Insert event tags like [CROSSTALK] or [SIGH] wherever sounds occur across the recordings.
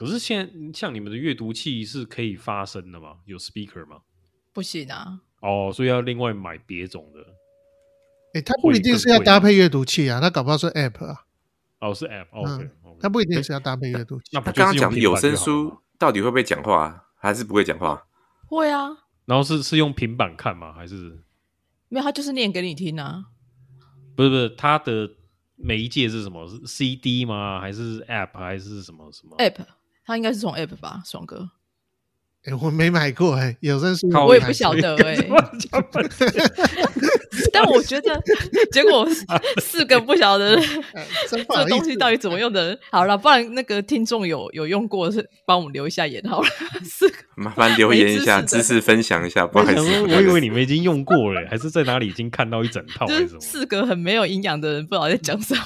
可是现在像你们的阅读器是可以发声的吗？有 speaker 吗？不行啊。哦，所以要另外买别种的。哎，它不一定是要搭配阅读器啊，它搞不好是 app 啊。哦，是 app。OK，它不一定是要搭配阅读器。那他刚刚讲的有声书到底会不会讲话，还是不会讲话？会啊。然后是是用平板看吗？还是没有？他就是念给你听啊。不是不是，他的媒介是什么？是 CD 吗？还是 app？还是什么什么？app，他应该是从 app 吧，爽哥。哎，我没买过哎，有认识我也不晓得哎。[LAUGHS] [LAUGHS] 但我觉得，结果四个不晓得这东西到底怎么用的。好了，不然那个听众有有用过，是帮我们留一下言好了。四个麻烦留言一下，知识分享一下。不好意思，我以为你们已经用过了，还是在哪里已经看到一整套？就是四个很没有营养的人，不知道在讲什么。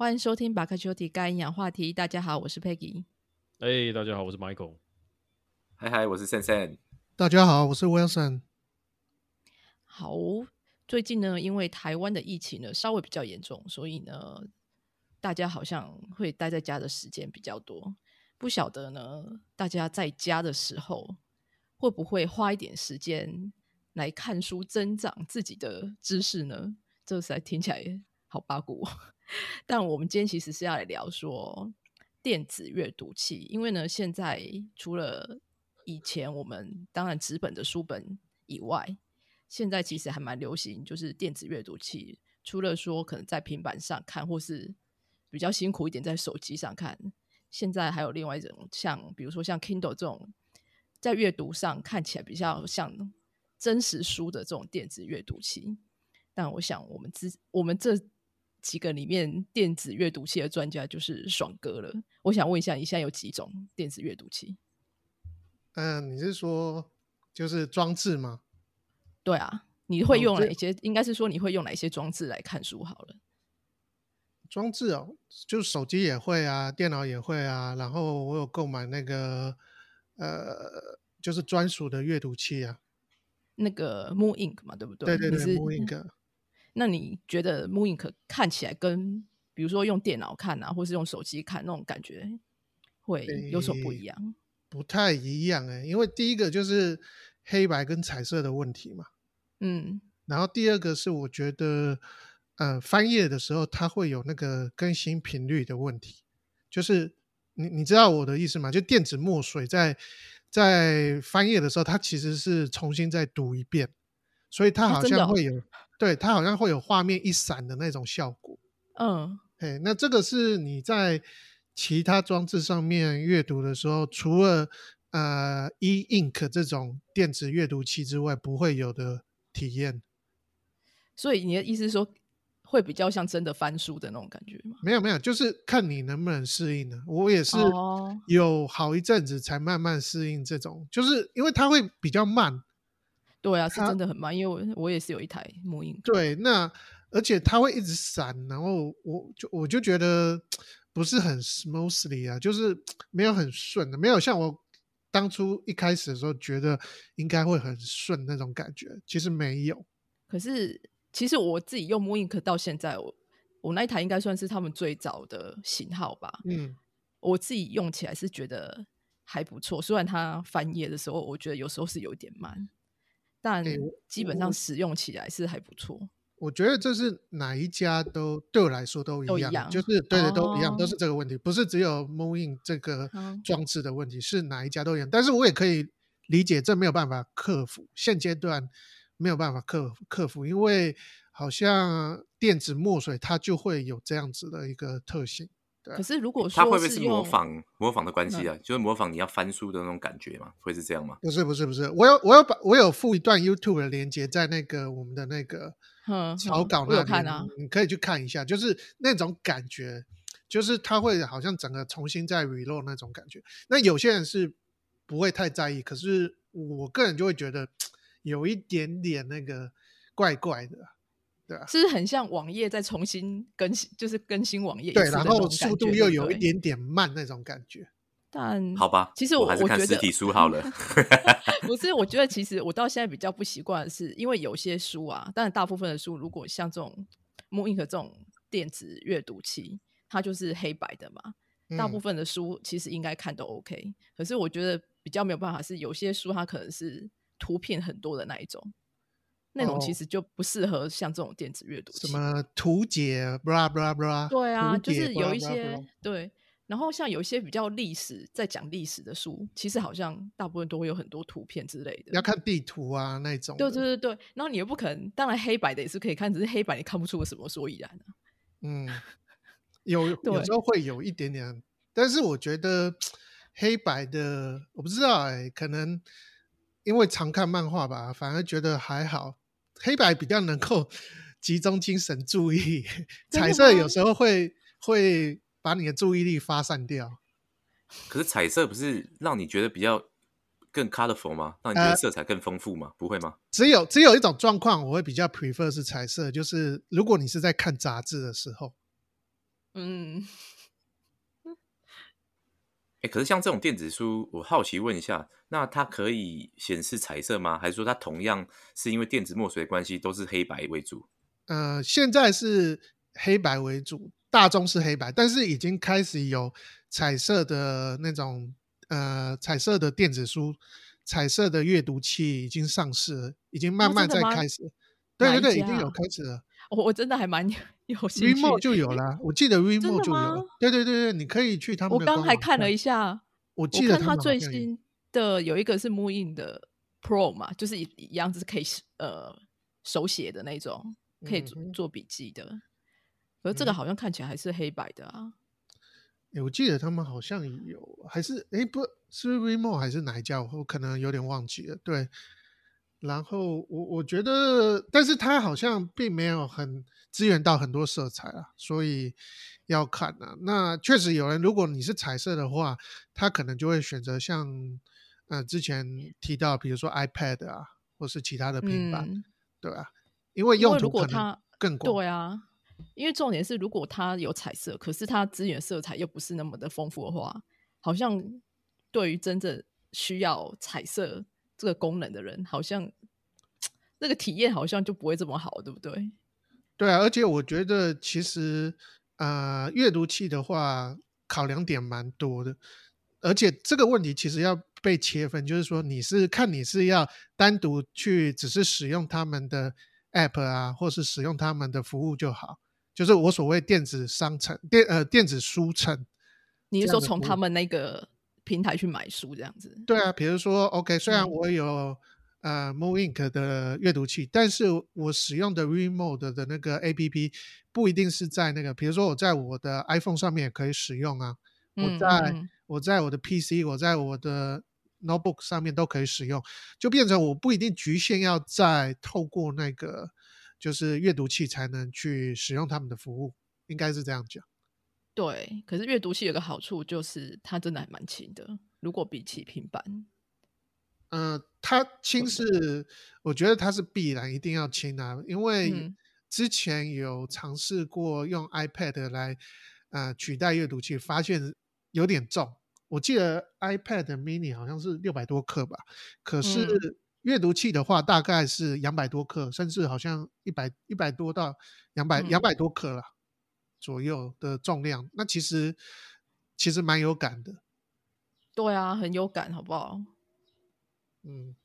欢迎收听《巴克丘提干营养话题》。大家好，我是 Peggy。哎，大家好，我是 Michael。嗨嗨，我是 Sen。大家好，我是 Wilson。好，最近呢，因为台湾的疫情呢稍微比较严重，所以呢，大家好像会待在家的时间比较多。不晓得呢，大家在家的时候会不会花一点时间来看书，增长自己的知识呢？这实在听起来好八股。但我们今天其实是要来聊说电子阅读器，因为呢，现在除了以前我们当然纸本的书本以外，现在其实还蛮流行，就是电子阅读器。除了说可能在平板上看，或是比较辛苦一点在手机上看，现在还有另外一种，像比如说像 Kindle 这种，在阅读上看起来比较像真实书的这种电子阅读器。但我想，我们之我们这。几个里面电子阅读器的专家就是爽哥了。我想问一下，你现在有几种电子阅读器？嗯，你是说就是装置吗？对啊，你会用哪些？应该是说你会用哪些装置来看书？好了，装置哦，就是手机也会啊，电脑也会啊。然后我有购买那个呃，就是专属的阅读器啊，那个 Moon Ink 嘛，对不对？对对对，Moon Ink。那你觉得 Moonink 看起来跟比如说用电脑看啊，或是用手机看那种感觉会有什么不一样？不太一样哎，因为第一个就是黑白跟彩色的问题嘛，嗯，然后第二个是我觉得，呃，翻页的时候它会有那个更新频率的问题，就是你你知道我的意思吗？就电子墨水在在翻页的时候，它其实是重新再读一遍，所以它好像会有。对，它好像会有画面一闪的那种效果。嗯，哎，那这个是你在其他装置上面阅读的时候，除了呃 e ink 这种电子阅读器之外，不会有的体验。所以你的意思是说，会比较像真的翻书的那种感觉吗？没有，没有，就是看你能不能适应呢。我也是有好一阵子才慢慢适应这种，就是因为它会比较慢。对啊，是真的很慢，因为我我也是有一台木印。对，那而且它会一直闪，然后我就我就觉得不是很 smoothly 啊，就是没有很顺的，没有像我当初一开始的时候觉得应该会很顺那种感觉，其实没有。可是其实我自己用木印，可到现在我我那一台应该算是他们最早的型号吧。嗯，我自己用起来是觉得还不错，虽然它翻页的时候，我觉得有时候是有点慢。但基本上使用起来是还不错。我觉得这是哪一家都对我来说都一样，就是对的都一样，都是这个问题，不是只有 Moon 这个装置的问题，是哪一家都一样。但是我也可以理解，这没有办法克服，现阶段没有办法克克服，因为好像电子墨水它就会有这样子的一个特性。可是如果说他会不会是模仿模仿的关系啊？就是模仿你要翻书的那种感觉嘛？会是这样吗？不是不是不是，我有我有把我有附一段 YouTube 的连接在那个我们的那个草稿那里，你可以去看一下，就是那种感觉，就是他会好像整个重新再 reload 那种感觉。那有些人是不会太在意，可是我个人就会觉得 [TSK] 有一点点那个怪怪的。对啊，是不是很像网页在重新更新，就是更新网页？对，然后速度又有一点点慢那种感觉。但好吧，其实我还是看实体书好了。[LAUGHS] 不是，我觉得其实我到现在比较不习惯的是，因为有些书啊，但是大部分的书，如果像这种 Moon Ink 这种电子阅读器，它就是黑白的嘛。大部分的书其实应该看都 OK，可是我觉得比较没有办法是有些书它可能是图片很多的那一种，那种其实就不适合像这种电子阅读器。什么图解，blah blah blah。对啊，就是有一些对。然后像有一些比较历史在讲历史的书，其实好像大部分都会有很多图片之类的。要看地图啊那种。对对对对，然后你又不可能，当然黑白的也是可以看，只是黑白你看不出个什么所以然啊。嗯，有有时候会有一点点，但是我觉得黑白的我不知道哎，可能因为常看漫画吧，反而觉得还好。黑白比较能够集中精神注意，彩色有时候会会。把你的注意力发散掉，可是彩色不是让你觉得比较更 colorful 吗？让你觉得色彩更丰富吗？不会吗？只有只有一种状况，我会比较 prefer 是彩色，就是如果你是在看杂志的时候，嗯，哎，可是像这种电子书，我好奇问一下，那它可以显示彩色吗？还是说它同样是因为电子墨水的关系，都是黑白为主？呃，现在是黑白为主。大众是黑白，但是已经开始有彩色的那种呃彩色的电子书、彩色的阅读器已经上市了，已经慢慢在开始。对对对，已经有开始了。我我真的还蛮 [LAUGHS] 有兴趣。Remo 就有啦，我记得 [LAUGHS] Remo 就有。对对对对，你可以去他们。我刚还看了一下，我记得他最新的有一个是 Moon 的 Pro 嘛，就是一一样子可以呃手写的那种，可以做做笔记的。而这个好像看起来还是黑白的啊！哎，我记得他们好像有，还是哎，不是 Remo 还是哪一家？我可能有点忘记了。对，然后我我觉得，但是它好像并没有很支援到很多色彩啊，所以要看啊。那确实有人，如果你是彩色的话，他可能就会选择像呃之前提到，比如说 iPad 啊，或是其他的平板，对吧？因为用途可能更广。对啊。因为重点是，如果它有彩色，可是它资源色彩又不是那么的丰富的话，好像对于真正需要彩色这个功能的人，好像那个体验好像就不会这么好，对不对？对啊，而且我觉得其实呃，阅读器的话考量点蛮多的，而且这个问题其实要被切分，就是说你是看你是要单独去只是使用他们的 app 啊，或是使用他们的服务就好。就是我所谓电子商城、电呃电子书城，你是说从他们那个平台去买书这样子？对啊，比如说 OK，虽然我有呃 Moon Ink 的阅读器，但是我使用的 Remote 的那个 APP 不一定是在那个，比如说我在我的 iPhone 上面也可以使用啊，我在我在我的 PC，我在我的 Notebook 上面都可以使用，就变成我不一定局限要在透过那个。就是阅读器才能去使用他们的服务，应该是这样讲。对，可是阅读器有个好处就是它真的还蛮轻的，如果比起平板。嗯，它轻是我觉得它是必然一定要轻啊，因为之前有尝试过用 iPad 来呃取代阅读器，发现有点重。我记得 iPad Mini 好像是六百多克吧，可是。阅读器的话，大概是两百多克，甚至好像一百一百多到两百两百多克了左右的重量。那其实其实蛮有感的。对啊，很有感，好不好？嗯。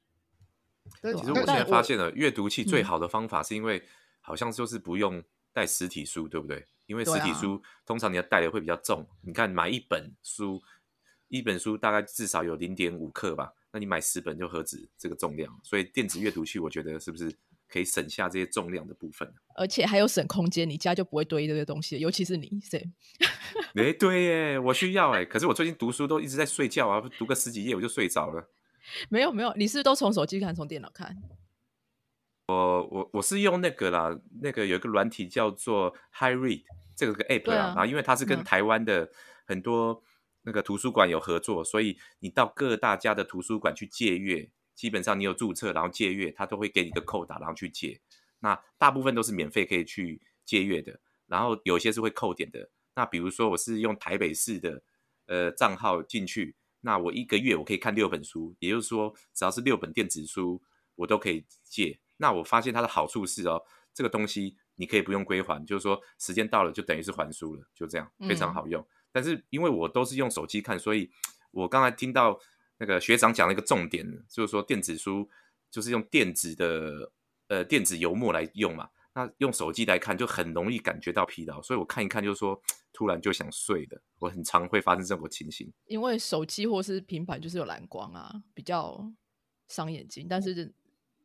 其实我现在发现了，阅读器最好的方法是因为好像就是不用带实体书，对不对？因为实体书通常你要带的会比较重。你看买一本书，一本书大概至少有零点五克吧。那你买十本就何止这个重量？所以电子阅读器，我觉得是不是可以省下这些重量的部分？而且还有省空间，你家就不会堆这些东西。尤其是你，谁，哎，[LAUGHS] 对耶，我需要哎。可是我最近读书都一直在睡觉啊，读个十几页我就睡着了。没有没有，你是都从手机看，从电脑看？我我我是用那个啦，那个有一个软体叫做 High Read，这个个 app 啊，然后因为它是跟台湾的很多。那个图书馆有合作，所以你到各大家的图书馆去借阅，基本上你有注册，然后借阅，他都会给你个扣打，然后去借。那大部分都是免费可以去借阅的，然后有些是会扣点的。那比如说我是用台北市的呃账号进去，那我一个月我可以看六本书，也就是说只要是六本电子书我都可以借。那我发现它的好处是哦，这个东西你可以不用归还，就是说时间到了就等于是还书了，就这样非常好用。但是因为我都是用手机看，所以我刚才听到那个学长讲了一个重点，就是说电子书就是用电子的呃电子油墨来用嘛，那用手机来看就很容易感觉到疲劳，所以我看一看就是说突然就想睡的，我很常会发生这种情形。因为手机或是平板就是有蓝光啊，比较伤眼睛，但是。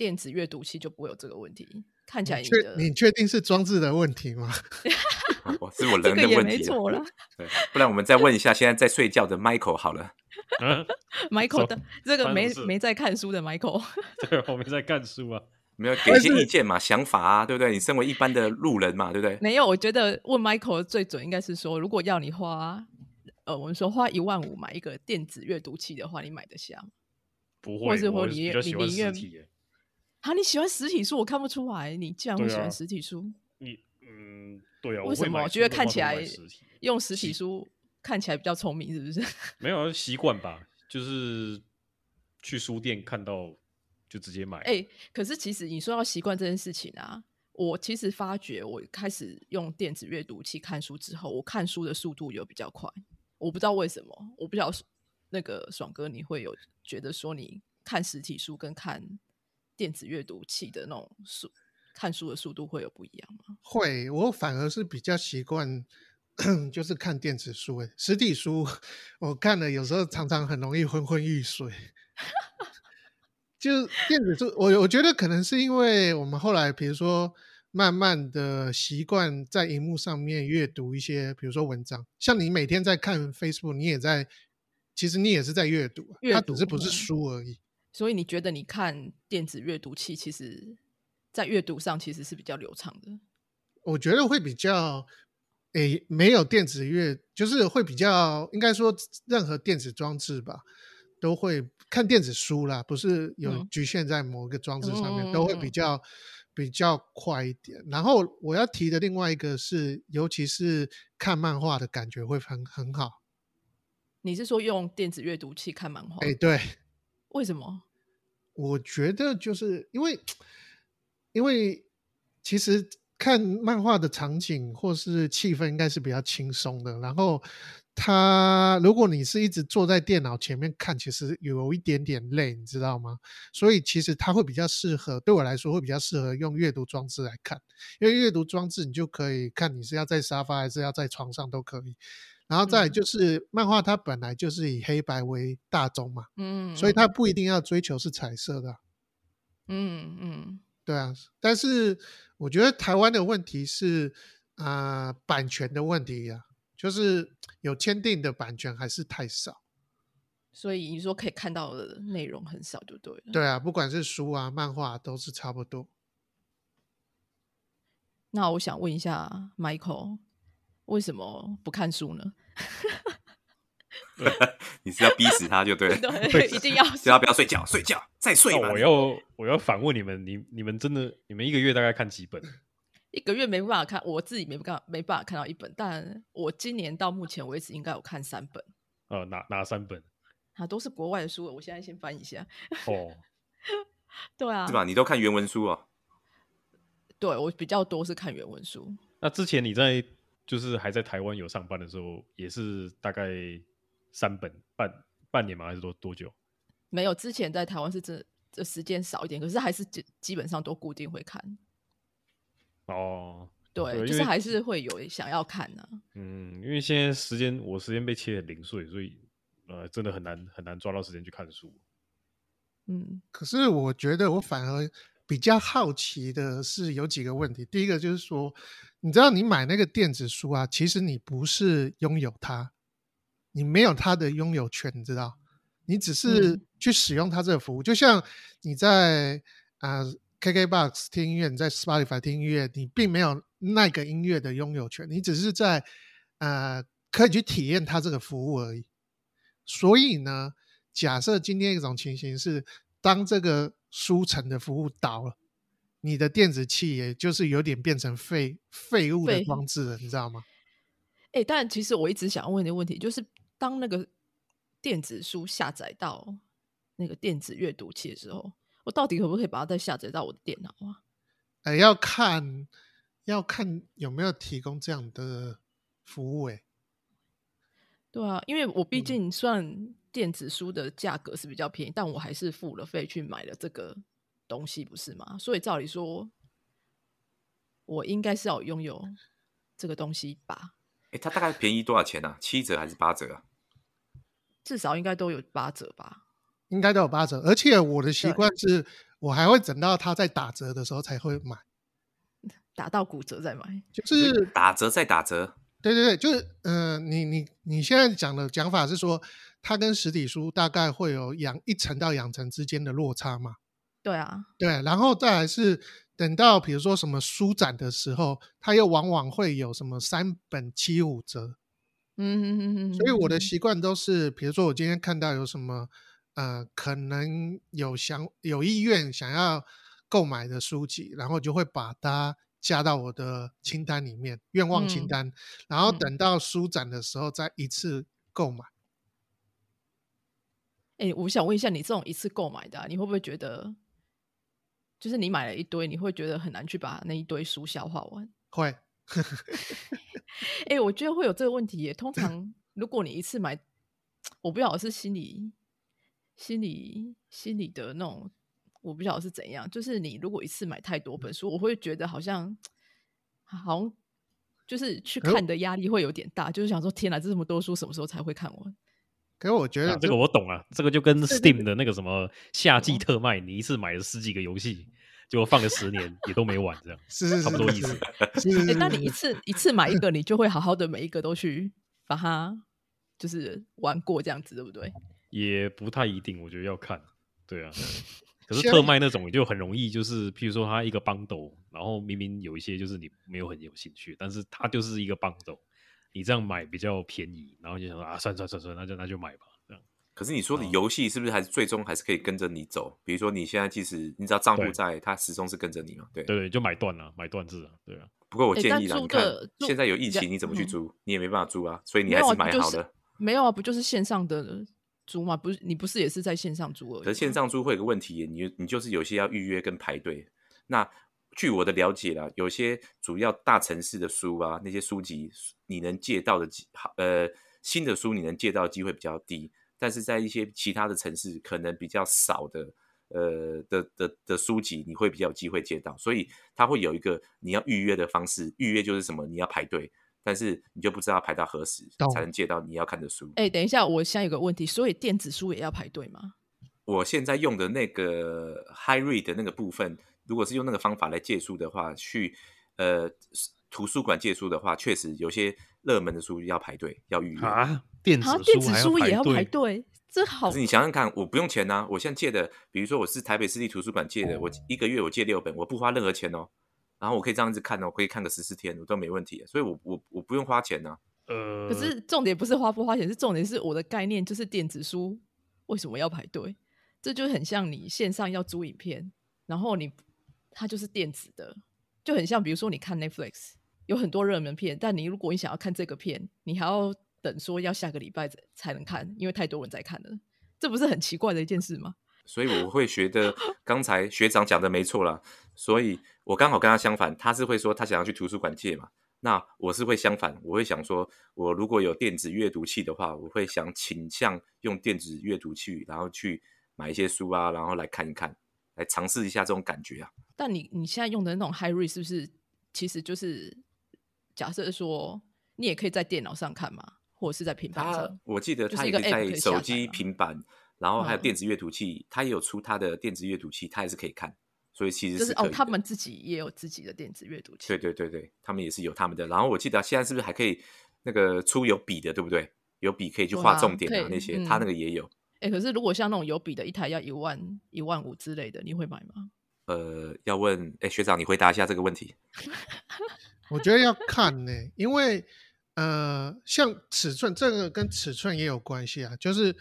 电子阅读器就不会有这个问题，看起来确你确定是装置的问题吗？[LAUGHS] [LAUGHS] 是我人的问题，错了。对，不然我们再问一下，现在在睡觉的 Michael 好了。[LAUGHS] Michael 的这个没没在看书的 Michael，[LAUGHS] 对，我没在看书啊，没有给一些意见嘛，想法啊，对不对？你身为一般的路人嘛，对不对？没有，我觉得问 Michael 最准应该是说，如果要你花，呃，我们说花一万五买一个电子阅读器的话，你买得下吗？不会，或是说你你宁愿。啊，你喜欢实体书，我看不出来，你竟然会喜欢实体书。你嗯，对啊，为什么？我觉得看起来用实体书看起来比较聪明，是不是？没有 [LAUGHS] 习惯吧，就是去书店看到就直接买。哎，可是其实你说要习惯这件事情啊，我其实发觉我开始用电子阅读器看书之后，我看书的速度有比较快。我不知道为什么，我不知道那个爽哥你会有觉得说你看实体书跟看。电子阅读器的那种速看书的速度会有不一样吗？会，我反而是比较习惯，[CLEARS THROAT] 就是看电子书。诶，实体书我看了，有时候常常很容易昏昏欲睡。[LAUGHS] 就电子书，我我觉得可能是因为我们后来，比如说慢慢的习惯在荧幕上面阅读一些，比如说文章，像你每天在看 Facebook，你也在，其实你也是在阅读，它只是不是书而已。所以你觉得你看电子阅读器，其实在阅读上其实是比较流畅的。我觉得会比较，诶，没有电子阅，就是会比较，应该说任何电子装置吧，都会看电子书啦，不是有局限在某一个装置上面，都会比较比较快一点。然后我要提的另外一个是，尤其是看漫画的感觉会很很好。你是说用电子阅读器看漫画？哎，对。为什么？我觉得就是因为，因为其实看漫画的场景或是气氛应该是比较轻松的。然后，他如果你是一直坐在电脑前面看，其实有一点点累，你知道吗？所以其实它会比较适合，对我来说会比较适合用阅读装置来看，因为阅读装置你就可以看你是要在沙发还是要在床上都可以。然后再就是漫画，它本来就是以黑白为大宗嘛，嗯，所以它不一定要追求是彩色的，嗯嗯，对啊。但是我觉得台湾的问题是啊，版权的问题呀，就是有签订的版权还是太少，所以你说可以看到的内容很少，就对了。对啊，不管是书啊、漫画都是差不多。那我想问一下，Michael。为什么不看书呢？[LAUGHS] [LAUGHS] 你是要逼死他就对，[LAUGHS] 对，一定要 [LAUGHS] 叫他不要睡觉，睡觉再睡。我要我要反问你们，你你们真的你们一个月大概看几本？一个月没办法看，我自己没办法没办法看到一本，但我今年到目前为止应该有看三本。呃，哪哪三本？啊，都是国外的书。我现在先翻一下。哦，对啊，是吧？你都看原文书啊？对，我比较多是看原文书。那之前你在？就是还在台湾有上班的时候，也是大概三本半半年吗？还是多多久？没有，之前在台湾是这这时间少一点，可是还是基基本上都固定会看。哦，对，就是还是会有想要看呢。嗯，因为现在时间我时间被切很零碎，所以呃，真的很难很难抓到时间去看书。嗯，可是我觉得我反而。比较好奇的是有几个问题，第一个就是说，你知道你买那个电子书啊，其实你不是拥有它，你没有它的拥有权，你知道，你只是去使用它这个服务，就像你在啊 KKBOX 听音乐，你在 Spotify 听音乐，你并没有那个音乐的拥有权，你只是在呃可以去体验它这个服务而已。所以呢，假设今天一种情形是，当这个书城的服务倒了，你的电子器也就是有点变成废废物的装置了，你知道吗？哎，但其实我一直想问的问题就是，当那个电子书下载到那个电子阅读器的时候，我到底可不可以把它再下载到我的电脑啊？哎，要看要看有没有提供这样的服务。哎，对啊，因为我毕竟算电子书的价格是比较便宜，但我还是付了费去买了这个东西，不是吗？所以照理说，我应该是要拥有这个东西吧。哎，它大概便宜多少钱呢？七折还是八折啊？至少应该都有八折吧？应该都有八折。而且我的习惯是，我还会等到它在打折的时候才会买，[LAUGHS] 打到骨折再买。就是打折再打折。对对对，就是嗯，你你你现在讲的讲法是说，它跟实体书大概会有养一层到两层之间的落差嘛？对啊，对，然后再来是。等到比如说什么书展的时候，它又往往会有什么三本七五折，嗯嗯嗯嗯，所以我的习惯都是，比如说我今天看到有什么呃，可能有想有意愿想要购买的书籍，然后就会把它加到我的清单里面，愿望清单，然后等到书展的时候再一次购买。哎，我想问一下，你这种一次购买的，你会不会觉得？就是你买了一堆，你会觉得很难去把那一堆书消化完。会，[LAUGHS] 哎，我觉得会有这个问题耶。通常如果你一次买，我不晓得是心理、心理、心理的那种，我不晓得是怎样。就是你如果一次买太多本书，我会觉得好像，好像就是去看的压力会有点大。就是想说，天哪，这么多书，什么时候才会看完？可是我觉得这个我懂啊，这个就跟 Steam 的那个什么夏季特卖，你一次买了十几个游戏，结果放了十年也都没玩，这样 [LAUGHS] 是差不多意思。哎，那你一次一次买一个，你就会好好的每一个都去把它就是玩过，这样子对不对？也不太一定，我觉得要看。对啊，可是特卖那种就很容易，就是譬如说它一个 bundle，然后明明有一些就是你没有很有兴趣，但是它就是一个 bundle。你这样买比较便宜，然后就想说啊，算算算算，那就那就买吧。可是你说的游戏是不是还是最终还是可以跟着你走？比如说你现在即使你知道账户在，它始终是跟着你嘛？对对对，就买断了，买断制啊，对啊。不过我建议啦，你看现在有疫情，你怎么去租？你也没办法租啊，所以你还是买好的。没有啊，不就是线上的租吗？不是，你不是也是在线上租而已。可是线上租会有个问题，你你就是有些要预约跟排队。那据我的了解啦，有些主要大城市的书啊，那些书籍你能借到的机，呃，新的书你能借到的机会比较低。但是在一些其他的城市，可能比较少的，呃的的的书籍，你会比较有机会借到。所以它会有一个你要预约的方式，预约就是什么，你要排队，但是你就不知道排到何时才能借到你要看的书。哎，等一下，我现在有个问题，所以电子书也要排队吗？我现在用的那个 High Read 的那个部分。如果是用那个方法来借书的话，去呃图书馆借书的话，确实有些热门的书要排队，要预约啊。电子电子书也要排队，这好。可是你想想看，我不用钱呐。我现在借的，比如说我是台北市立图书馆借的，我一个月我借六本，我不花任何钱哦。然后我可以这样子看哦，我可以看个十四天，我都没问题。所以我我我不用花钱呐。呃，可是重点不是花不花钱，是重点是我的概念就是电子书为什么要排队？这就很像你线上要租影片，然后你。它就是电子的，就很像，比如说你看 Netflix，有很多热门片，但你如果你想要看这个片，你还要等说要下个礼拜才能看，因为太多人在看了，这不是很奇怪的一件事吗？[LAUGHS] 所以我会觉得刚才学长讲的没错啦，所以我刚好跟他相反，他是会说他想要去图书馆借嘛，那我是会相反，我会想说，我如果有电子阅读器的话，我会想倾向用电子阅读器，然后去买一些书啊，然后来看一看。来尝试一下这种感觉啊！但你你现在用的那种 Hi Re 是不是其实就是假设说你也可以在电脑上看嘛，或者是在平板上？我记得它也可以在手机、平板，然后还有电子阅读器，它也有出它的电子阅读器，它也是可以看。所以其实是哦，他们自己也有自己的电子阅读器。对对对对，他们也是有他们的。然后我记得现在是不是还可以那个出有笔的，对不对？有笔可以去画重点啊那些，他那个也有。哎，可是如果像那种有笔的，一台要一万、一万五之类的，你会买吗？呃，要问哎，学长，你回答一下这个问题。[LAUGHS] 我觉得要看呢，因为呃，像尺寸这个跟尺寸也有关系啊。就是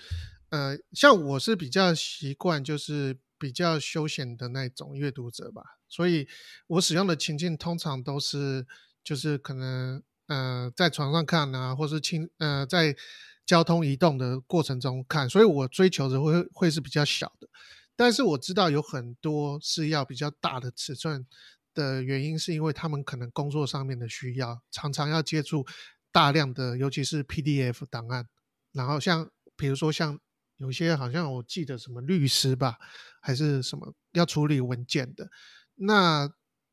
呃，像我是比较习惯，就是比较休闲的那种阅读者吧，所以我使用的情境通常都是就是可能呃在床上看啊，或是轻呃在交通移动的过程中看，所以我追求的会会是比较小的。但是我知道有很多是要比较大的尺寸的原因，是因为他们可能工作上面的需要，常常要接触大量的，尤其是 PDF 档案，然后像比如说像。有些好像我记得什么律师吧，还是什么要处理文件的，那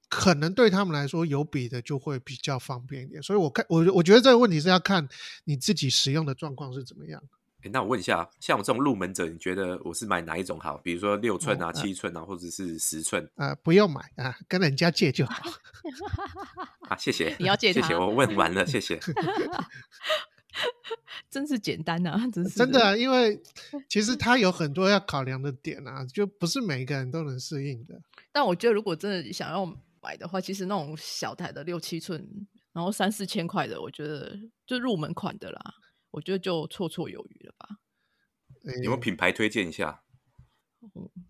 可能对他们来说有笔的就会比较方便一点。所以我看我我觉得这个问题是要看你自己使用的状况是怎么样。那我问一下，像我这种入门者，你觉得我是买哪一种好？比如说六寸啊、七寸啊，或者是十寸？啊，不用买啊，跟人家借就好。[LAUGHS] 啊，谢谢。你要借？谢谢，我问完了，谢谢。[LAUGHS] 真是简单呐，真是真的，因为 [LAUGHS] 其实它有很多要考量的点啊，就不是每一个人都能适应的。但我觉得，如果真的想要买的话，其实那种小台的六七寸，然后三四千块的，我觉得就入门款的啦，我觉得就绰绰有余了吧。有没有品牌推荐一下？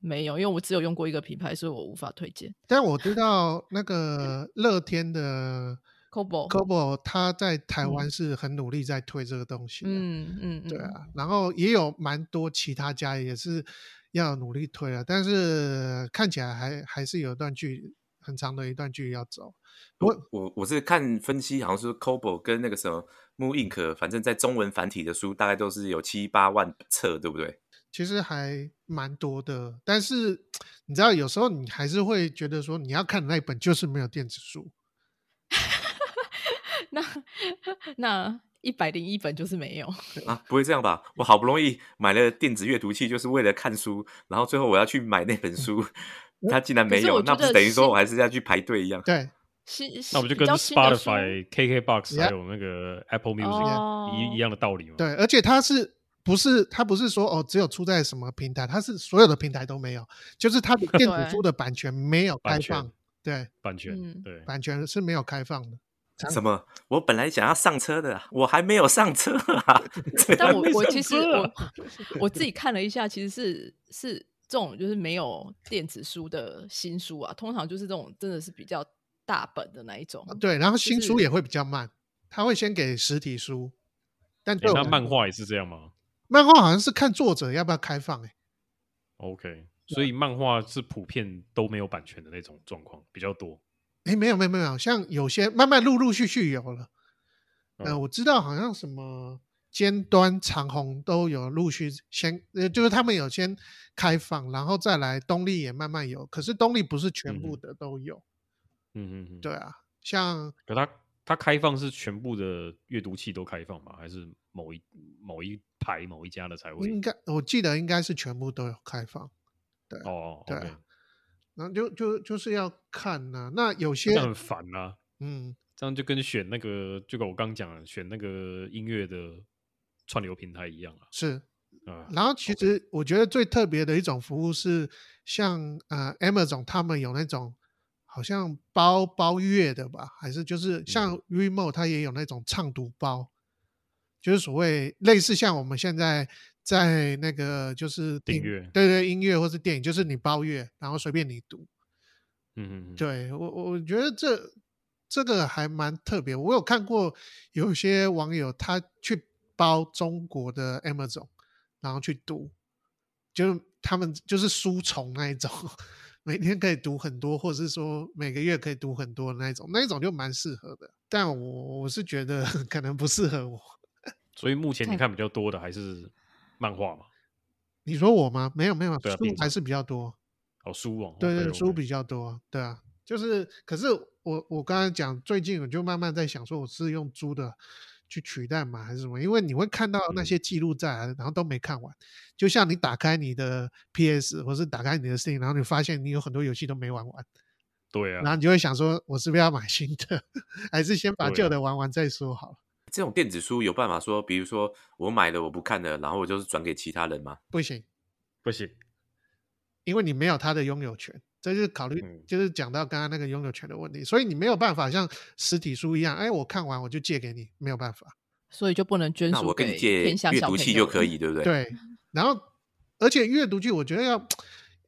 没有，因为我只有用过一个品牌，所以我无法推荐。但我知道那个乐天的。Cobo Cobo，他在台湾是很努力在推这个东西。嗯嗯，对啊，然后也有蛮多其他家也是要努力推了，但是看起来还还是有一段距离，很长的一段距离要走。我我我是看分析，好像是 Cobo 跟那个什么 Moon Ink，反正在中文繁体的书大概都是有七八万册，对不对？其实还蛮多的，但是你知道，有时候你还是会觉得说，你要看的那本就是没有电子书。[LAUGHS] 那那一百零一本就是没有啊？不会这样吧？我好不容易买了电子阅读器，就是为了看书，然后最后我要去买那本书，[LAUGHS] 它竟然没有，那不是等于说我还是要去排队一样？对，那不就跟 Spotify、KKBox 还有那个 Apple Music 一一样的道理嘛？对，而且它是不是它不是说哦，只有出在什么平台？它是所有的平台都没有，就是它的 [LAUGHS] 电子书的版权没有开放，对，版权对，版权是没有开放的。什么？我本来想要上车的，我还没有上车啊！[LAUGHS] 但我我其实我我自己看了一下，其实是是这种就是没有电子书的新书啊，通常就是这种真的是比较大本的那一种。对，然后新书也会比较慢，他会先给实体书。但那漫画也是这样吗？漫画好像是看作者要不要开放哎。OK，所以漫画是普遍都没有版权的那种状况比较多。哎，没有没有没有，像有些慢慢陆陆续续有了。呃，我知道好像什么尖端长虹都有陆续先，呃，就是他们有先开放，然后再来东立也慢慢有。可是东立不是全部的都有。嗯嗯嗯。对啊，像可它它开放是全部的阅读器都开放吗？还是某一某一排某一家的才会？应该我记得应该是全部都有开放。对哦，对。然后就就就是要看呐，那有些很烦呐，嗯，这样就跟选那个，就跟我刚讲的选那个音乐的串流平台一样啊。是啊，然后其实我觉得最特别的一种服务是，像呃 Amazon 他们有那种好像包包月的吧，还是就是像 Remote 它也有那种畅读包，就是所谓类似像我们现在。在那个就是订阅，对对，音乐或是电影，就是你包月，然后随便你读。嗯嗯，对我我觉得这这个还蛮特别。我有看过有些网友他去包中国的 Amazon，然后去读，就是他们就是书虫那一种，每天可以读很多，或者是说每个月可以读很多那一种，那一种就蛮适合的。但我我是觉得 [LAUGHS] 可能不适合我。[LAUGHS] 所以目前你看比较多的还是。漫画嘛？你说我吗？没有没有，书还是比较多。哦，书哦，对对，书比较多。对啊，就是，可是我我刚才讲，最近我就慢慢在想，说我是用租的去取代嘛，还是什么？因为你会看到那些记录在，然后都没看完。就像你打开你的 PS，或是打开你的 Steam，然后你发现你有很多游戏都没玩完。对啊。然后你就会想说，我是不是要买新的，[LAUGHS] 还是先把旧的玩完再说好了？这种电子书有办法说，比如说我买了我不看了，然后我就是转给其他人吗？不行，不行，因为你没有他的拥有权，这就是考虑，就是讲到刚刚那个拥有权的问题，所以你没有办法像实体书一样，哎，我看完我就借给你，没有办法，所以就不能捐书给阅读器就可以，对不对？对，然后而且阅读器我觉得要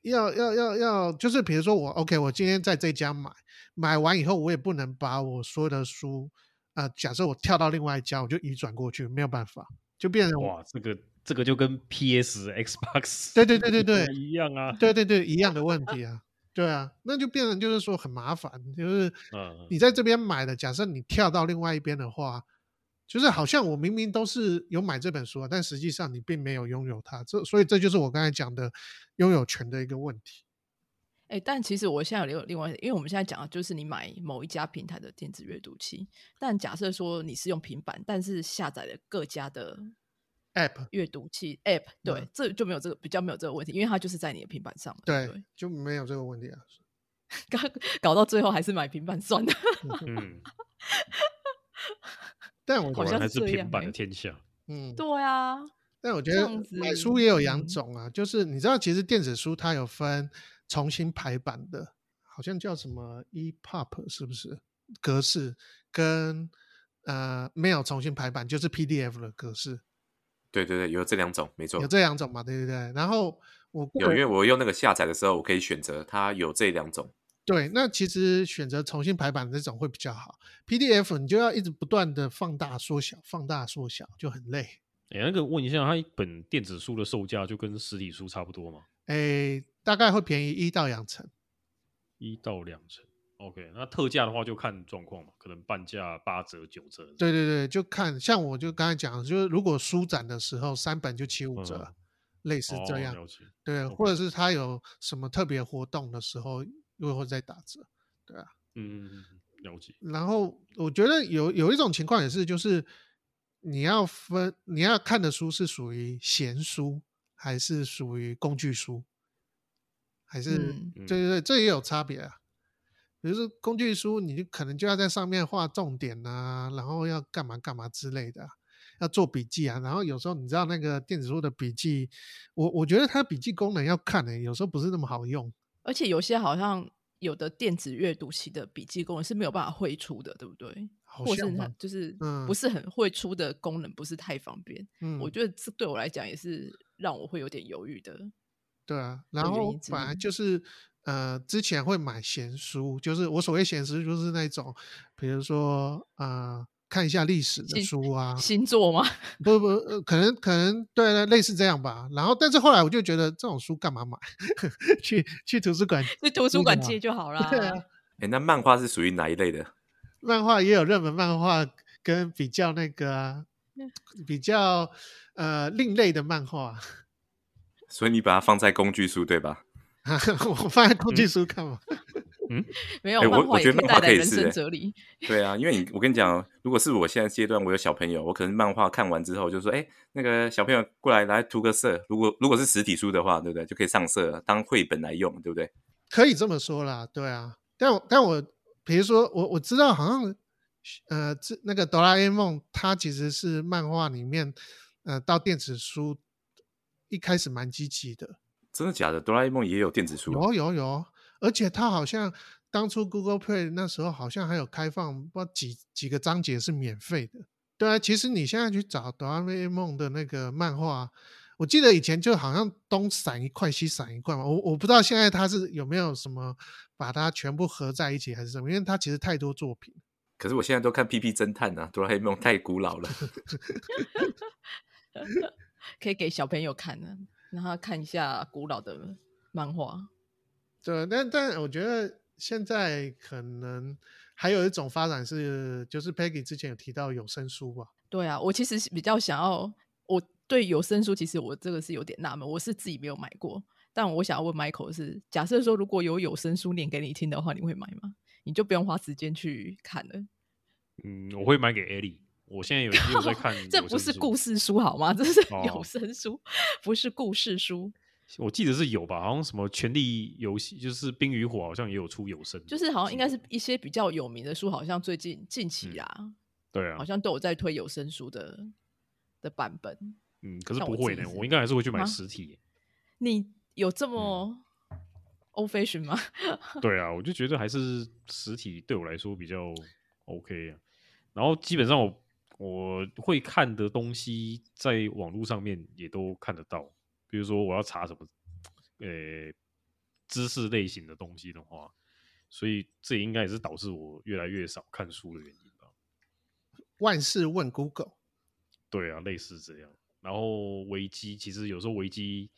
要要要要，就是比如说我 OK，我今天在这家买，买完以后我也不能把我所有的书，啊，假设我跳到另外一家，我就移转过去，没有办法，就变成哇，这个这个就跟 PS、Xbox 对对对对对。[LAUGHS] 一样啊，对对对一样的问题啊，对啊，那就变成就是说很麻烦，就是你在这边买的，假设你跳到另外一边的话。就是好像我明明都是有买这本书啊，但实际上你并没有拥有它，这所以这就是我刚才讲的拥有权的一个问题。哎，但其实我现在有另外，因为我们现在讲的就是你买某一家平台的电子阅读器，但假设说你是用平板，但是下载了各家的 App 阅读器 App，对，这就没有这个比较没有这个问题，因为它就是在你的平板上，对，就没有这个问题啊。[LAUGHS] 搞搞到最后还是买平板算了。[LAUGHS] 嗯。但我觉得还是平板的天下。嗯，对啊。但我觉得买书也有两种啊，就是你知道，其实电子书它有分重新排版的，好像叫什么 EPUB 是不是格式？跟呃没有重新排版，就是 PDF 的格式。对对对，有这两种，没错。有这两种嘛？对对对。然后我有，因为我用那个下载的时候，我可以选择它有这两种。对，那其实选择重新排版这种会比较好。PDF 你就要一直不断的放大、缩小、放大、缩小，就很累。哎，那个问一下，它一本电子书的售价就跟实体书差不多吗？哎，大概会便宜一到两成。一到两成，OK。那特价的话就看状况嘛，可能半价、八折、九折。对对对，就看像我就刚才讲，就是如果书展的时候三本就七五折，类似这样。对，或者是他有什么特别活动的时候。又会再打折，对啊，嗯，了解。然后我觉得有有一种情况也是，就是你要分你要看的书是属于闲书还是属于工具书，还是对对对，这也有差别啊。比如说工具书，你就可能就要在上面画重点啊，然后要干嘛干嘛之类的，要做笔记啊。然后有时候你知道那个电子书的笔记，我我觉得它笔记功能要看的，有时候不是那么好用。而且有些好像有的电子阅读器的笔记功能是没有办法绘出的，对不对？或是它就是不是很会出的功能，不是太方便。嗯，我觉得这对我来讲也是让我会有点犹豫的。对啊，然后反而就是呃，之前会买闲书，就是我所谓闲书就是那种，比如说啊。看一下历史的书啊，星座吗？[LAUGHS] 不不，可能可能对类似这样吧。然后，但是后来我就觉得这种书干嘛买？[LAUGHS] 去去图书馆，去图书馆 [LAUGHS] 借就好了。对啊。哎，那漫画是属于哪一类的？漫画也有热门漫画，跟比较那个比较呃另类的漫画。所以你把它放在工具书对吧？[LAUGHS] 我放在工具书看嘛。嗯，[LAUGHS] 没有，我我觉得漫画可以是哲理。对啊，因为你我跟你讲，如果是我现在阶段，我有小朋友，我可能漫画看完之后就说，哎，那个小朋友过来来涂个色。如果如果是实体书的话，对不对？就可以上色当绘本来用，对不对？可以这么说啦，对啊。但但我比如说，我我知道好像呃，这那个哆啦 A 梦，它其实是漫画里面呃到电子书一开始蛮积极的。真的假的？哆啦 A 梦也有电子书？有有有。而且它好像当初 Google Play 那时候好像还有开放，不知道几几个章节是免费的。对啊，其实你现在去找哆啦 A 梦的那个漫画，我记得以前就好像东散一块西散一块嘛。我我不知道现在它是有没有什么把它全部合在一起还是什么，因为它其实太多作品。可是我现在都看 PP 侦探啊，哆啦 A 梦太古老了，[LAUGHS] 可以给小朋友看呢，让他看一下古老的漫画。对，但但我觉得现在可能还有一种发展是，就是 Peggy 之前有提到有声书吧？对啊，我其实比较想要，我对有声书其实我这个是有点纳闷，我是自己没有买过，但我想要问 Michael 是，假设说如果有有声书念给你听的话，你会买吗？你就不用花时间去看了。嗯，我会买给 Ellie。我现在有有在看，这不是故事书好吗？这是有声书，不是故事书。我记得是有吧，好像什么《权力游戏》就是《冰与火》，好像也有出有声，就是好像应该是一些比较有名的书，好像最近近期啊，对啊，好像都有在推有声书的的版本。嗯，可是不会呢，我应该还是会去买实体。你有这么 old fashion 吗？[LAUGHS] 对啊，我就觉得还是实体对我来说比较 OK 啊。然后基本上我我会看的东西，在网络上面也都看得到。比如说我要查什么，呃，知识类型的东西的话，所以这应该也是导致我越来越少看书的原因吧。万事问 Google，对啊，类似这样。然后维基其实有时候维基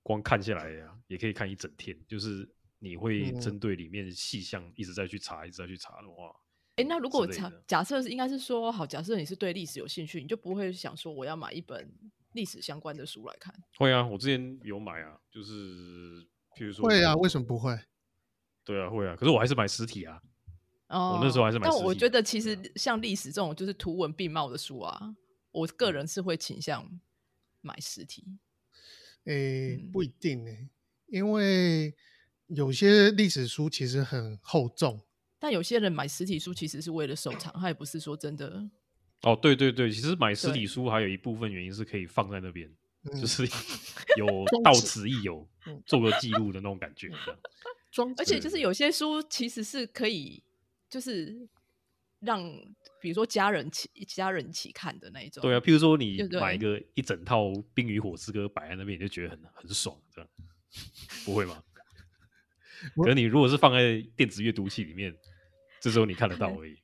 光看下来呀，也可以看一整天，就是你会针对里面细项一直在去查，一直在去查的话。哎，那如果假假设是应该是说好，假设你是对历史有兴趣，你就不会想说我要买一本历史相关的书来看。会啊，我之前有买啊，就是譬如说会啊，为什么不会？对啊，会啊，可是我还是买实体啊。哦，我那时候还是买。但我觉得其实像历史这种就是图文并茂的书啊，我个人是会倾向买实体。诶，不一定诶，因为有些历史书其实很厚重。但有些人买实体书其实是为了收藏，他也不是说真的。哦，对对对，其实买实体书还有一部分原因是可以放在那边，就是 [LAUGHS] 有 [LAUGHS] 到此一游，做个记录的那种感觉。[LAUGHS] 装，而且就是有些书其实是可以，就是让比如说家人起家人一起看的那一种。对啊，譬如说你买一个一整套《冰与火之歌》摆在那边，你就觉得很很爽，这样不会吗？可你如果是放在电子阅读器里面。这时候你看得到而已，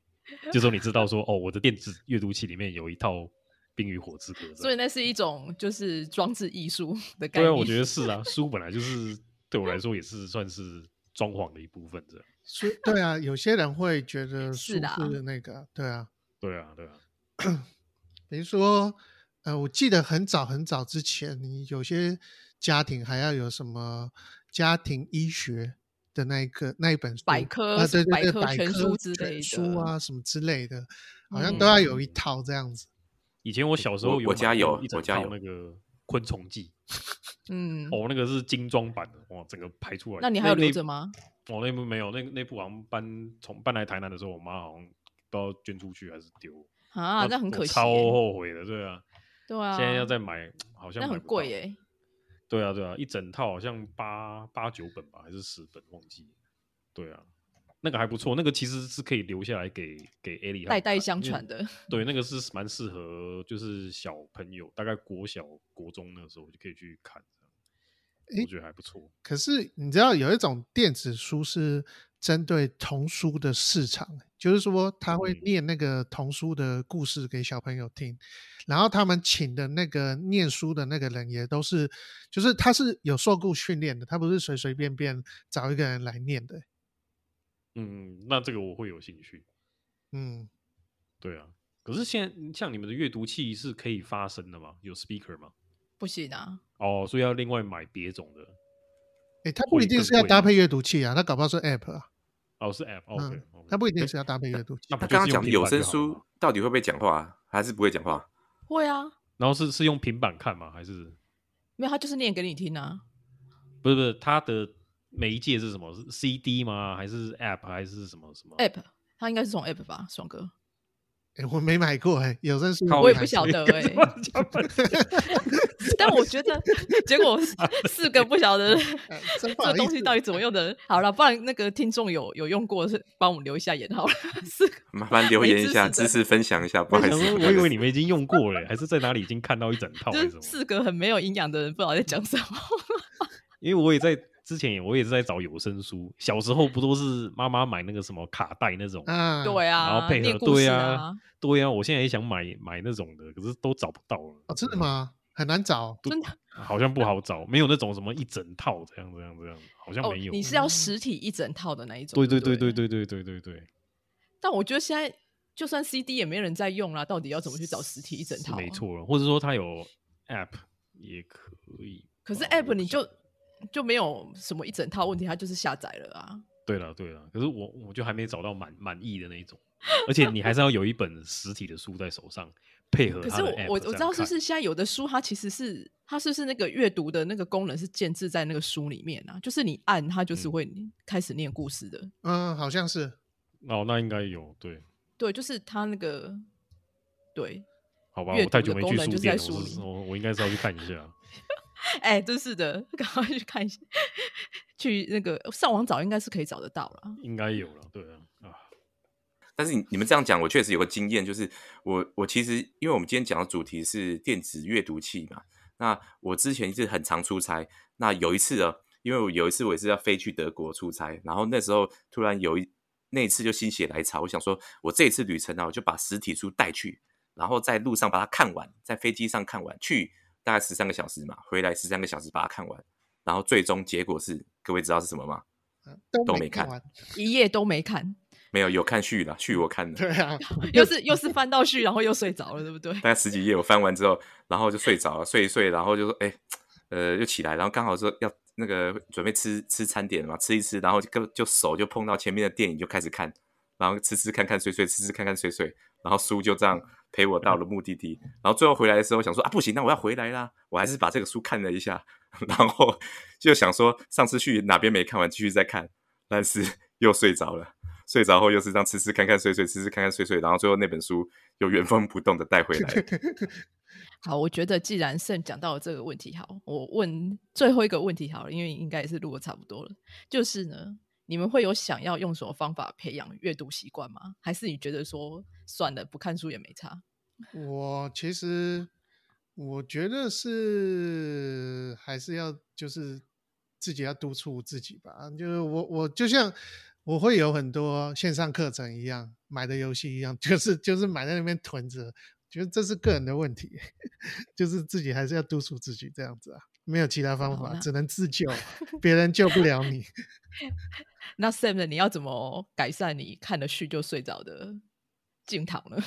这时候你知道说哦，我的电子阅读器里面有一套《冰与火之歌》，所以那是一种就是装置艺术的概念。对啊，我觉得是啊，[LAUGHS] 书本来就是对我来说也是算是装潢的一部分，这样。书对啊，有些人会觉得书是那个，对啊，对啊，对啊。[COUGHS] 比如说，呃，我记得很早很早之前，你有些家庭还要有什么家庭医学。的那一个那一本百科啊，对对对，百科全书之类的书啊，什么之类的，好像都要有一套这样子。以前我小时候，我家有，我家有那个《昆虫记 [LAUGHS]》，嗯，哦，那个是精装版的，哇，整个排出来。那你还有留着吗？哦，那部没有，那那部好像搬从搬来台南的时候，我妈好像不知道捐出去还是丢啊，那很可惜，超后悔的，对啊，对啊，现在要再买，好像那很贵哎。对啊，对啊，一整套好像八八九本吧，还是十本，忘记。对啊，那个还不错，那个其实是可以留下来给给艾莉代代相传的。对，那个是蛮适合，就是小朋友，大概国小、国中那个时候就可以去看，我觉得还不错。可是你知道有一种电子书是针对童书的市场，就是说他会念那个童书的故事给小朋友听，然后他们请的那个念书的那个人也都是，就是他是有受过训练的，他不是随随便便找一个人来念的。嗯，那这个我会有兴趣。嗯，对啊。可是现在像你们的阅读器是可以发声的吗？有 speaker 吗？不行啊。哦，所以要另外买别种的。哎，它不一定是要搭配阅读器啊，它搞不好是 app 啊。哦，是 app。OK，它不一定是要搭配阅读器。那刚刚讲的有声书到底会不会讲话，还是不会讲话？会啊。然后是是用平板看吗？还是？没有，他就是念给你听啊。不是不是，他的。媒介是什么？是 CD 吗？还是 App？还是什么什么？App，它应该是从 App 吧，爽哥。哎，我没买过哎，有声书我也不晓得哎。但我觉得，结果 [LAUGHS] 四个不晓得 [LAUGHS] 这东西到底怎么用的。好了，不然那个听众有有用过，是帮我们留一下言好了。四个麻烦留言一下，知识分享一下。不好意思，我以为你们已经用过了，还是在哪里已经看到一整套？就是四个很没有营养的人，不知道在讲什么。[LAUGHS] 因为我也在。之前我也是在找有声书，小时候不都是妈妈买那个什么卡带那种，嗯，对啊，然后配合，对啊，对啊，我现在也想买买那种的，可是都找不到了。哦，真的吗？很难找，真的，[LAUGHS] 好像不好找，没有那种什么一整套这样这样这样，好像没有。你是要实体一整套的那一种？对对对对对对对对对。但我觉得现在就算 CD 也没人在用啦，到底要怎么去找实体一整套？没错，或者说它有 App 也可以。可是 App 你就。就没有什么一整套问题，它就是下载了啊。对了对了，可是我我就还没找到满满意的那一种，而且你还是要有一本实体的书在手上配合。可是我我我知道，就是现在有的书，它其实是它是不是那个阅读的那个功能是建置在那个书里面啊？就是你按它，就是会开始念故事的。嗯，好像是。哦，那应该有对。对，就是它那个对。好吧，我太久没去书店，我我我应该是要去看一下。[LAUGHS] 哎，真是的，[LAUGHS] 赶快去看一下，[LAUGHS] 去那个上网找，应该是可以找得到了。应该有了，对啊啊！但是你你们这样讲，我确实有个经验，就是我我其实因为我们今天讲的主题是电子阅读器嘛，那我之前是很常出差，那有一次啊，因为我有一次我也是要飞去德国出差，然后那时候突然有一那一次就心血来潮，我想说我这一次旅程呢，我就把实体书带去，然后在路上把它看完，在飞机上看完，去大概十三个小时嘛，回来十三个小时把它看完，然后最终结果是各位知道是什么吗？[LAUGHS] 都没看，一页都没看。没有有看序的，序我看的。对啊，[LAUGHS] 又是又是翻到序，然后又睡着了，对不对？大概十几页，我翻完之后，然后就睡着了，睡一睡，然后就说：“哎，呃，又起来，然后刚好说要那个准备吃吃餐点嘛，吃一吃，然后就就手就碰到前面的电影，就开始看，然后吃吃看看睡睡，吃吃看看睡睡，然后书就这样陪我到了目的地，然后最后回来的时候想说啊，不行，那我要回来啦，我还是把这个书看了一下，[LAUGHS] 然后就想说上次去哪边没看完，继续再看，但是又睡着了。”睡着后又是这样吃吃看看睡睡吃吃看看睡睡，然后最后那本书又原封不动的带回来。[LAUGHS] 好，我觉得既然盛讲到了这个问题，好，我问最后一个问题好了，因为应该也是录的差不多了。就是呢，你们会有想要用什么方法培养阅读习惯吗？还是你觉得说算了，不看书也没差？我其实我觉得是还是要就是自己要督促自己吧。就是我我就像。我会有很多线上课程一样，买的游戏一样，[LAUGHS] 就是就是买在那边囤着，觉得这是个人的问题，[LAUGHS] 就是自己还是要督促自己这样子啊，没有其他方法，只能自救，[LAUGHS] 别人救不了你。那 Sam，你要怎么改善你看了序就睡着的镜头呢？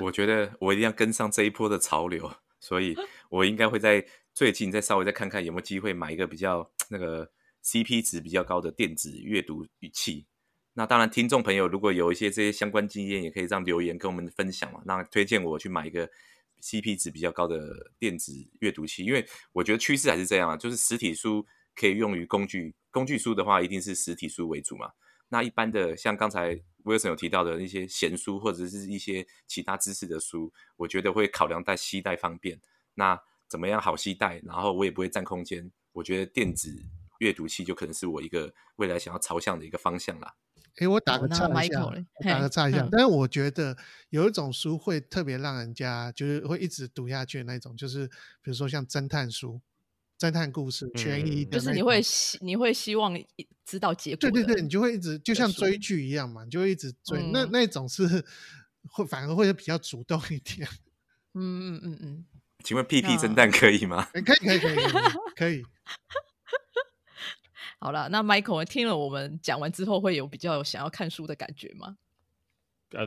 我觉得我一定要跟上这一波的潮流，所以我应该会在最近再稍微再看看有没有机会买一个比较那个。CP 值比较高的电子阅读语器，那当然，听众朋友如果有一些这些相关经验，也可以让留言跟我们分享嘛。那推荐我去买一个 CP 值比较高的电子阅读器，因为我觉得趋势还是这样啊，就是实体书可以用于工具，工具书的话一定是实体书为主嘛。那一般的像刚才 Wilson 有提到的那些闲书或者是一些其他知识的书，我觉得会考量在携带方便。那怎么样好携带，然后我也不会占空间，我觉得电子。阅读器就可能是我一个未来想要朝向的一个方向啦。哎，我打个岔一下，打个岔一下。但是我觉得有一种书会特别让人家就是会一直读下去的那种，就是比如说像侦探书、侦探故事、悬疑的，就是你会希你会希望知道结果。对对对，你就会一直就像追剧一样嘛，你就会一直追。那那种是会反而会比较主动一点。[LAUGHS] 嗯嗯嗯嗯。请问屁屁侦探可以吗？可以可以可以可以。好了，那 Michael 听了我们讲完之后，会有比较想要看书的感觉吗？呃，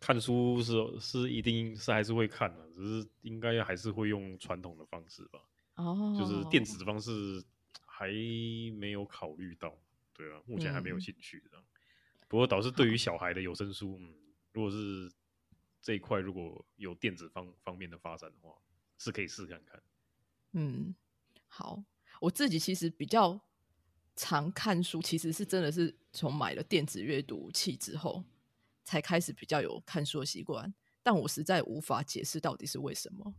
看书是是一定是还是会看的，只是应该还是会用传统的方式吧。哦，就是电子的方式还没有考虑到，对啊，目前还没有兴趣这样。不过倒是对于小孩的有声书，嗯，如果是这一块如果有电子方方面的发展的话，是可以试看看。嗯，好，我自己其实比较。常看书其实是真的是从买了电子阅读器之后，才开始比较有看书的习惯。但我实在无法解释到底是为什么。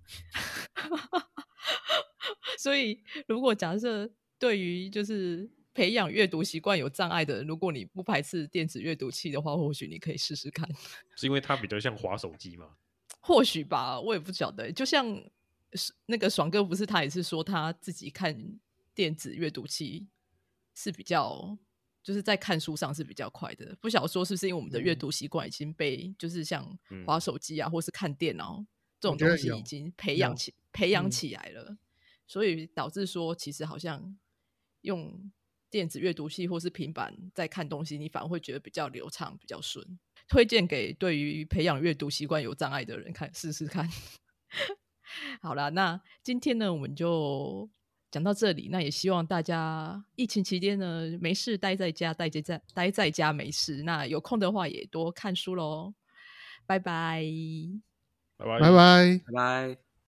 [LAUGHS] 所以，如果假设对于就是培养阅读习惯有障碍的人，如果你不排斥电子阅读器的话，或许你可以试试看。[LAUGHS] 是因为它比较像滑手机吗？或许吧，我也不晓得。就像那个爽哥，不是他也是说他自己看电子阅读器。是比较，就是在看书上是比较快的。不晓得说是不是因为我们的阅读习惯已经被，就是像滑手机啊，或是看电脑这种东西已经培养起培养起来了，所以导致说其实好像用电子阅读器或是平板在看东西，你反而会觉得比较流畅、比较顺。推荐给对于培养阅读习惯有障碍的人看试试看。[LAUGHS] 好了，那今天呢，我们就。讲到这里，那也希望大家疫情期间呢，没事待在家，待在待在家没事。那有空的话，也多看书喽。拜拜，拜拜，拜拜，拜拜。